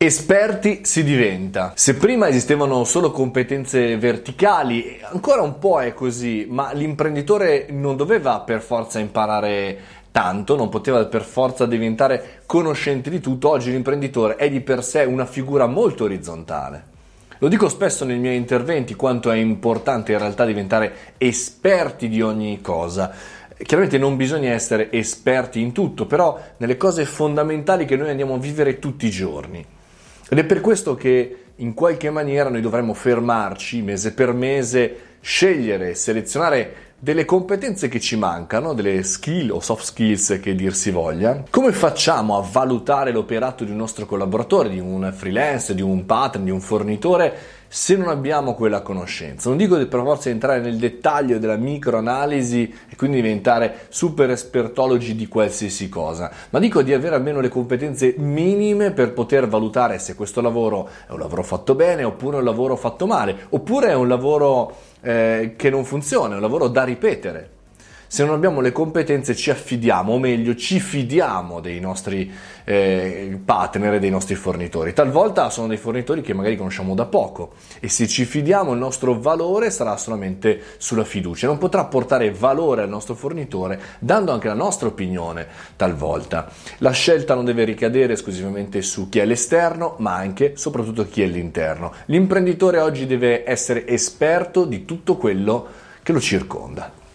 Esperti si diventa. Se prima esistevano solo competenze verticali, ancora un po' è così, ma l'imprenditore non doveva per forza imparare tanto, non poteva per forza diventare conoscente di tutto. Oggi l'imprenditore è di per sé una figura molto orizzontale. Lo dico spesso nei miei interventi quanto è importante in realtà diventare esperti di ogni cosa. Chiaramente non bisogna essere esperti in tutto, però nelle cose fondamentali che noi andiamo a vivere tutti i giorni. Ed è per questo che in qualche maniera noi dovremmo fermarci mese per mese, scegliere, selezionare delle competenze che ci mancano, delle skill o soft skills che dir si voglia. Come facciamo a valutare l'operato di un nostro collaboratore, di un freelance, di un partner, di un fornitore se non abbiamo quella conoscenza? Non dico per forza entrare nel dettaglio della microanalisi e quindi diventare super espertologi di qualsiasi cosa, ma dico di avere almeno le competenze minime per poter valutare se questo lavoro è un lavoro fatto bene oppure è un lavoro fatto male, oppure è un lavoro eh, che non funziona, è un lavoro da ripetere. Se non abbiamo le competenze ci affidiamo, o meglio ci fidiamo dei nostri eh, partner e dei nostri fornitori. Talvolta sono dei fornitori che magari conosciamo da poco e se ci fidiamo il nostro valore sarà solamente sulla fiducia, non potrà portare valore al nostro fornitore dando anche la nostra opinione talvolta. La scelta non deve ricadere esclusivamente su chi è l'esterno, ma anche soprattutto chi è l'interno. L'imprenditore oggi deve essere esperto di tutto quello che lo circonda.